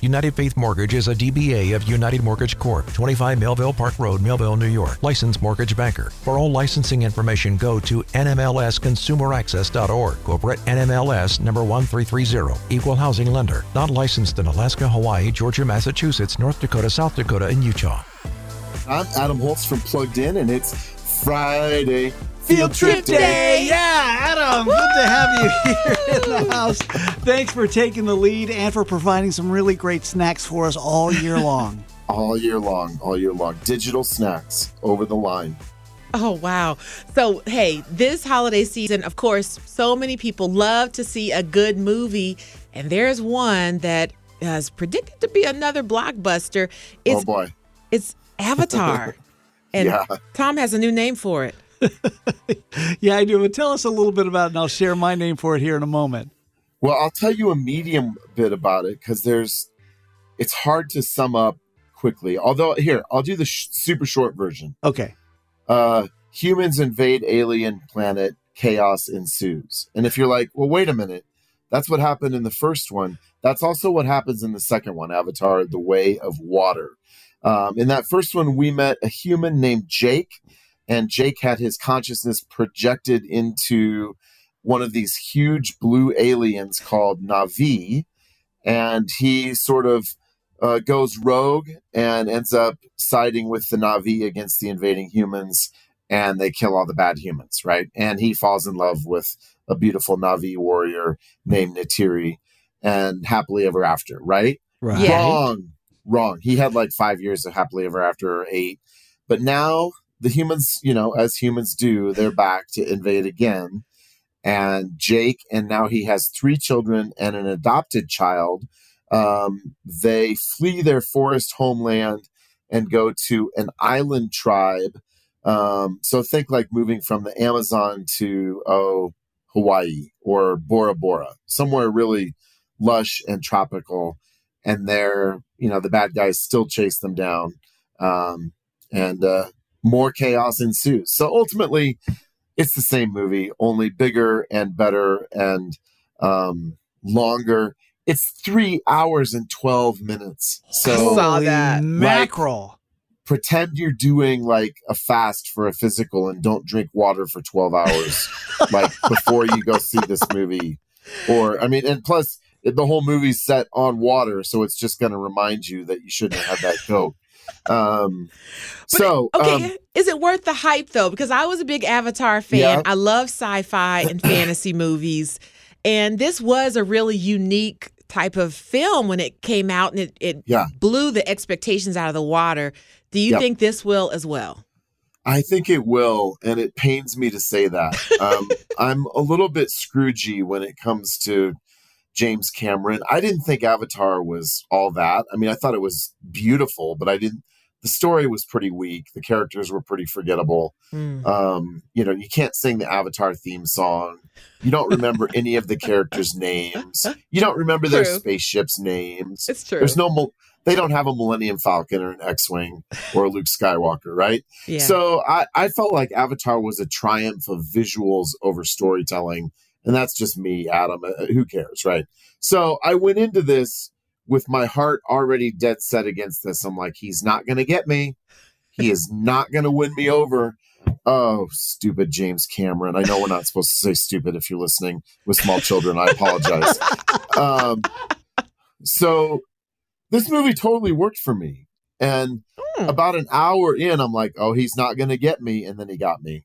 United Faith Mortgage is a DBA of United Mortgage Corp., 25 Melville Park Road, Melville, New York. Licensed mortgage banker. For all licensing information, go to nmlsconsumeraccess.org. Corporate NMLS number 1330. Equal housing lender. Not licensed in Alaska, Hawaii, Georgia, Massachusetts, North Dakota, South Dakota, and Utah. I'm Adam Holz from Plugged In, and it's Friday. Field Trip Day. Yeah, Adam, good to have you here in the house. Thanks for taking the lead and for providing some really great snacks for us all year long. all year long, all year long. Digital snacks over the line. Oh, wow. So, hey, this holiday season, of course, so many people love to see a good movie. And there's one that is predicted to be another blockbuster. It's, oh, boy. It's Avatar. and yeah. Tom has a new name for it. yeah, I do. But tell us a little bit about it, and I'll share my name for it here in a moment. Well, I'll tell you a medium bit about it because there's, it's hard to sum up quickly. Although, here, I'll do the sh- super short version. Okay. Uh, humans invade alien planet, chaos ensues. And if you're like, well, wait a minute, that's what happened in the first one. That's also what happens in the second one, Avatar: The Way of Water. Um, in that first one, we met a human named Jake and Jake had his consciousness projected into one of these huge blue aliens called Na'vi, and he sort of uh, goes rogue and ends up siding with the Na'vi against the invading humans, and they kill all the bad humans, right? And he falls in love with a beautiful Na'vi warrior named Neytiri, and happily ever after, right? Right. Yeah. Wrong, wrong. He had like five years of happily ever after, or eight, but now the humans, you know, as humans do, they're back to invade again. And Jake, and now he has three children and an adopted child. Um, they flee their forest homeland and go to an island tribe. Um, so think like moving from the Amazon to oh Hawaii or Bora Bora, somewhere really lush and tropical. And they're, you know, the bad guys still chase them down. Um, and uh, more chaos ensues. So ultimately, it's the same movie, only bigger and better and um, longer. It's three hours and 12 minutes. So, saw that. Mackerel. Pretend you're doing like a fast for a physical and don't drink water for 12 hours, like before you go see this movie. Or, I mean, and plus, the whole movie's set on water, so it's just going to remind you that you shouldn't have had that Coke. Um, so, okay, um, is it worth the hype though? Because I was a big Avatar fan. Yeah. I love sci-fi and fantasy movies, and this was a really unique type of film when it came out, and it, it Yeah. blew the expectations out of the water. Do you Yep. think this will as well? I think it will, and it pains me to say that. Um, I'm a little bit Scroogey when it comes to James Cameron. I didn't think Avatar was all that. I mean, I thought it was beautiful, but I didn't. The story was pretty weak. The characters were pretty forgettable. Hmm. Um, you know, you can't sing the Avatar theme song. You don't remember any of the characters' names. You don't remember their spaceships' names. It's true. There's no. They don't have a Millennium Falcon or an X-wing or a Luke Skywalker, right? yeah. So I, I felt like Avatar was a triumph of visuals over storytelling. And that's just me, Adam. Uh, Who cares, right? So I went into this with my heart already dead set against this. I'm like, he's not going to get me. He is not going to win me over. Oh, stupid James Cameron. I know we're not supposed to say stupid if you're listening with small children. I apologize. um, so this movie totally worked for me. And Hmm. about an hour in, I'm like, oh, he's not going to get me. And then he got me.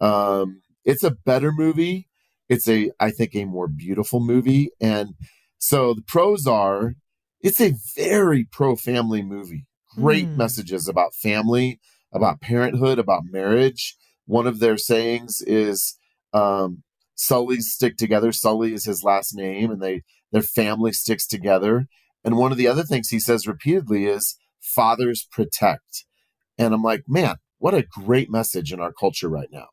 Um, it's a better movie. It's a I think a more beautiful movie. And so the pros are it's a very pro family movie. Great mm. messages about family, about parenthood, about marriage. One of their sayings is um, Sully's stick together. Sully is his last name, and they their family sticks together. And one of the other things he says repeatedly is fathers protect. And I'm like, man, what a great message in our culture right now.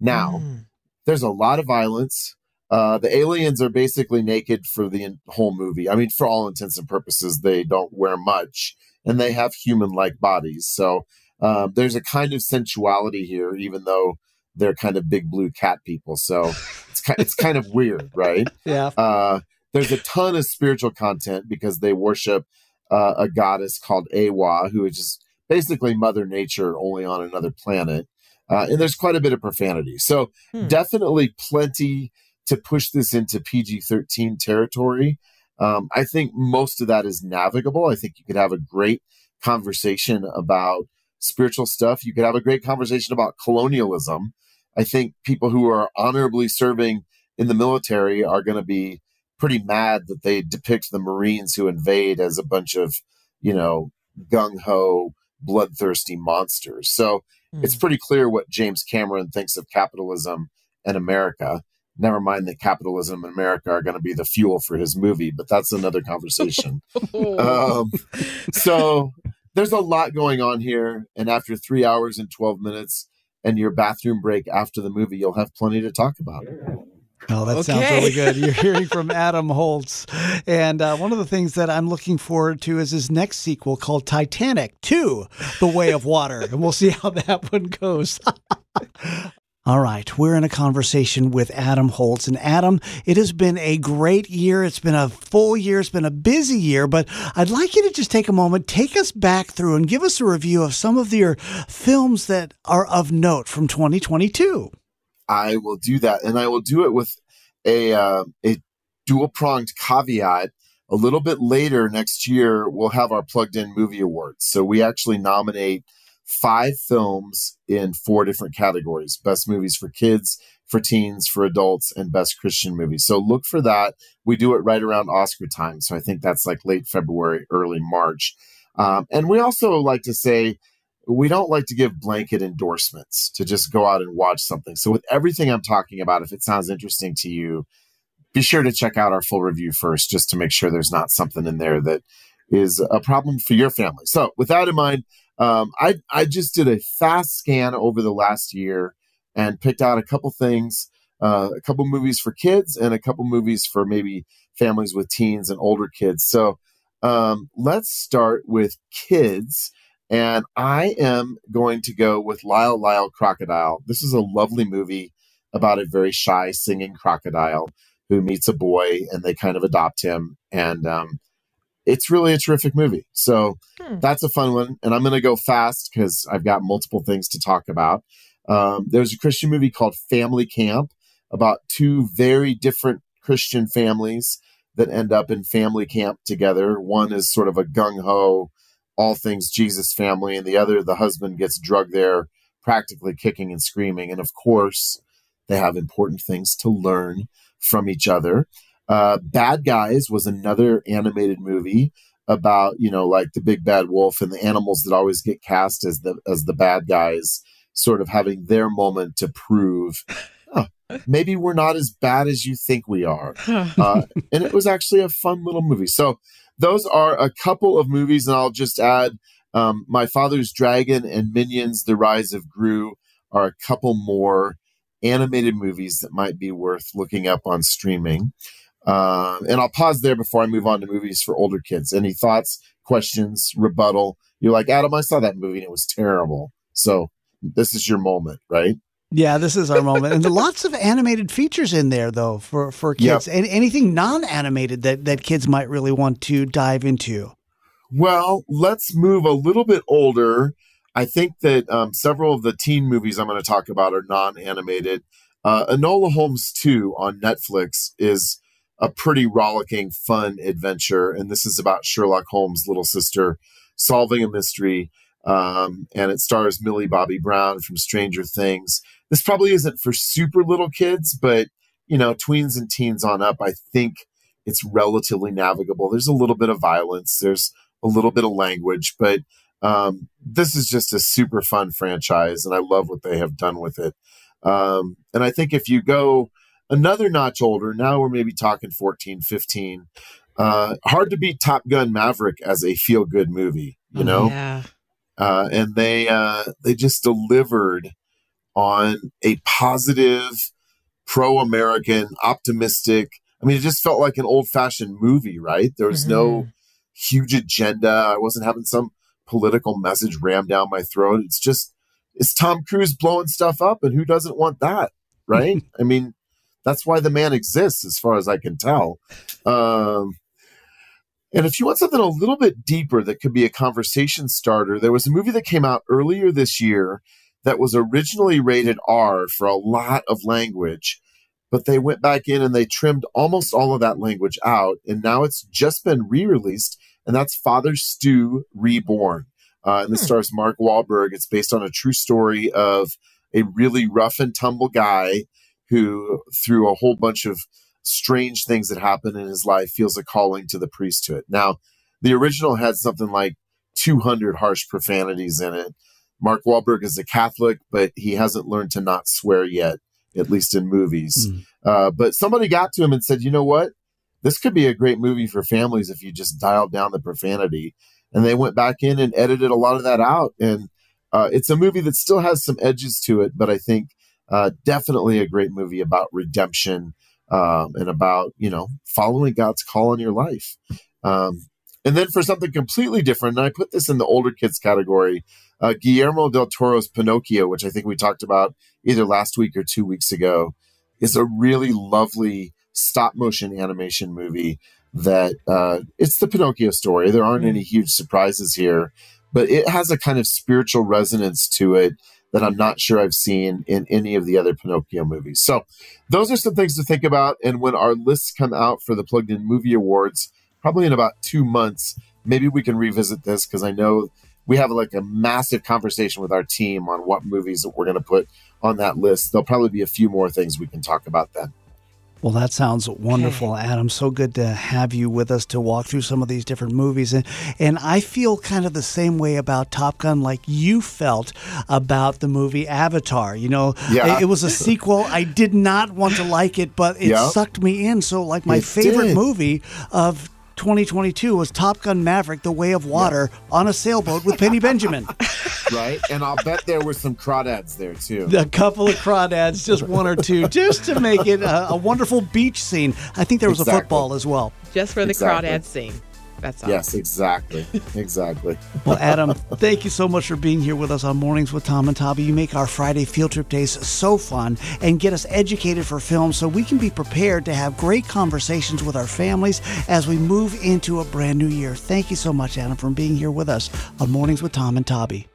Now, mm. There's a lot of violence. Uh, the aliens are basically naked for the whole movie. I mean, for all intents and purposes, they don't wear much and they have human like bodies. So uh, there's a kind of sensuality here, even though they're kind of big blue cat people. So it's, it's kind of weird, right? Yeah. Uh, there's a ton of spiritual content because they worship uh, a goddess called Eywa, who is just basically Mother Nature, only on another planet. Uh, and there's quite a bit of profanity. So hmm. definitely plenty to push this into PG 13 territory. Um, I think most of that is navigable. I think you could have a great conversation about spiritual stuff. You could have a great conversation about colonialism. I think people who are honorably serving in the military are going to be pretty mad that they depict the Marines who invade as a bunch of, you know, gung ho, bloodthirsty monsters. So mm. it's pretty clear what James Cameron thinks of capitalism and America. Never mind that capitalism and America are going to be the fuel for his movie, but that's another conversation. um, so there's a lot going on here. And after three hours and 12 minutes and your bathroom break after the movie, you'll have plenty to talk about. Oh, that okay. sounds really good. You're hearing from Adam Holz. And uh, one of the things that I'm looking forward to is his next sequel called Titanic 2 The Way of Water. And we'll see how that one goes. All right, we're in a conversation with Adam Holz. And Adam, it has been a great year. It's been a full year. It's been a busy year, but I'd like you to just take a moment, take us back through, and give us a review of some of your films that are of note from 2022. I will do that, and I will do it with a uh, a dual pronged caveat. A little bit later next year, we'll have our plugged in movie awards. So we actually nominate five films in four different categories best movies for kids, for teens, for adults, and best Christian movies. So look for that. We do it right around Oscar time. So I think that's like late February, early March. Um, and we also like to say, we don't like to give blanket endorsements to just go out and watch something. So with everything I'm talking about, if it sounds interesting to you, be sure to check out our full review first, just to make sure there's not something in there that is a problem for your family. So with that in mind, um, I I just did a fast scan over the last year and picked out a couple things, uh, a couple movies for kids and a couple movies for maybe families with teens and older kids. So um, let's start with kids. And I am going to go with Lyle Lyle Crocodile. This is a lovely movie about a very shy singing crocodile who meets a boy and they kind of adopt him. And um, it's really a terrific movie. So hmm. that's a fun one. And I'm going to go fast because I've got multiple things to talk about. Um, there's a Christian movie called Family Camp about two very different Christian families that end up in family camp together. One is sort of a gung ho, all things Jesus family, and the other, the husband gets drugged there, practically kicking and screaming. And of course, they have important things to learn from each other. Uh, bad Guys was another animated movie about you know like the big bad wolf and the animals that always get cast as the as the bad guys, sort of having their moment to prove. Oh, maybe we're not as bad as you think we are. Uh, and it was actually a fun little movie. So, those are a couple of movies, and I'll just add um, My Father's Dragon and Minions The Rise of Gru are a couple more animated movies that might be worth looking up on streaming. Uh, and I'll pause there before I move on to movies for older kids. Any thoughts, questions, rebuttal? You're like, Adam, I saw that movie and it was terrible. So this is your moment, right? Yeah, this is our moment, and lots of animated features in there, though, for for kids. Yep. And anything non-animated that that kids might really want to dive into. Well, let's move a little bit older. I think that um, several of the teen movies I'm going to talk about are non-animated. Uh, Enola Holmes 2 on Netflix is a pretty rollicking, fun adventure. And this is about Sherlock Holmes' little sister solving a mystery. Um, and it stars Millie Bobby Brown from Stranger Things. This probably isn't for super little kids, but you know, tweens and teens on up, I think it's relatively navigable. There's a little bit of violence, there's a little bit of language, but um, this is just a super fun franchise, and I love what they have done with it. Um, and I think if you go another notch older, now we're maybe talking 14, 15. Uh, hard to beat Top Gun Maverick as a feel good movie, you know? Yeah. Uh, and they uh, they just delivered on a positive, pro American, optimistic. I mean, it just felt like an old fashioned movie, right? There was mm-hmm. no huge agenda. I wasn't having some political message rammed down my throat. It's just it's Tom Cruise blowing stuff up, and who doesn't want that, right? I mean, that's why the man exists, as far as I can tell. Um, and if you want something a little bit deeper that could be a conversation starter, there was a movie that came out earlier this year that was originally rated R for a lot of language, but they went back in and they trimmed almost all of that language out. And now it's just been re released, and that's Father Stu Reborn. Uh, and this hmm. stars Mark Wahlberg. It's based on a true story of a really rough and tumble guy who, through a whole bunch of strange things that happen in his life, feels a calling to the priesthood. Now, the original had something like 200 harsh profanities in it. Mark Wahlberg is a Catholic, but he hasn't learned to not swear yet, at least in movies. Mm. Uh, but somebody got to him and said, you know what? This could be a great movie for families if you just dialed down the profanity. And they went back in and edited a lot of that out. And uh, it's a movie that still has some edges to it, but I think uh, definitely a great movie about redemption um, and about you know following God's call in your life. Um, and then for something completely different, and I put this in the older kids category, uh, Guillermo del Toro's Pinocchio, which I think we talked about either last week or two weeks ago, is a really lovely stop motion animation movie. That uh, it's the Pinocchio story. There aren't any huge surprises here, but it has a kind of spiritual resonance to it that I'm not sure I've seen in any of the other Pinocchio movies. So those are some things to think about. And when our lists come out for the Plugged In Movie Awards, probably in about two months, maybe we can revisit this because I know we have like a massive conversation with our team on what movies that we're going to put on that list. There'll probably be a few more things we can talk about then. Well, that sounds wonderful, okay. Adam. So good to have you with us to walk through some of these different movies. And, and I feel kind of the same way about Top Gun like you felt about the movie Avatar. You know, yeah. it, it was a sequel. I did not want to like it, but it yep. sucked me in. So, like, my it favorite did. movie of 2022 was Top Gun Maverick: The Way of Water on a sailboat with Penny Benjamin. right, and I'll bet there were some crawdads there too. A couple of crawdads, just one or two, just to make it a, a wonderful beach scene. I think there was exactly. a football as well, just for the exactly. crawdad scene. That's awesome. Yes, exactly. Exactly. well, Adam, thank you so much for being here with us on Mornings with Tom and Tabby. You make our Friday field trip days so fun and get us educated for film so we can be prepared to have great conversations with our families as we move into a brand new year. Thank you so much, Adam, for being here with us on Mornings with Tom and Tabby.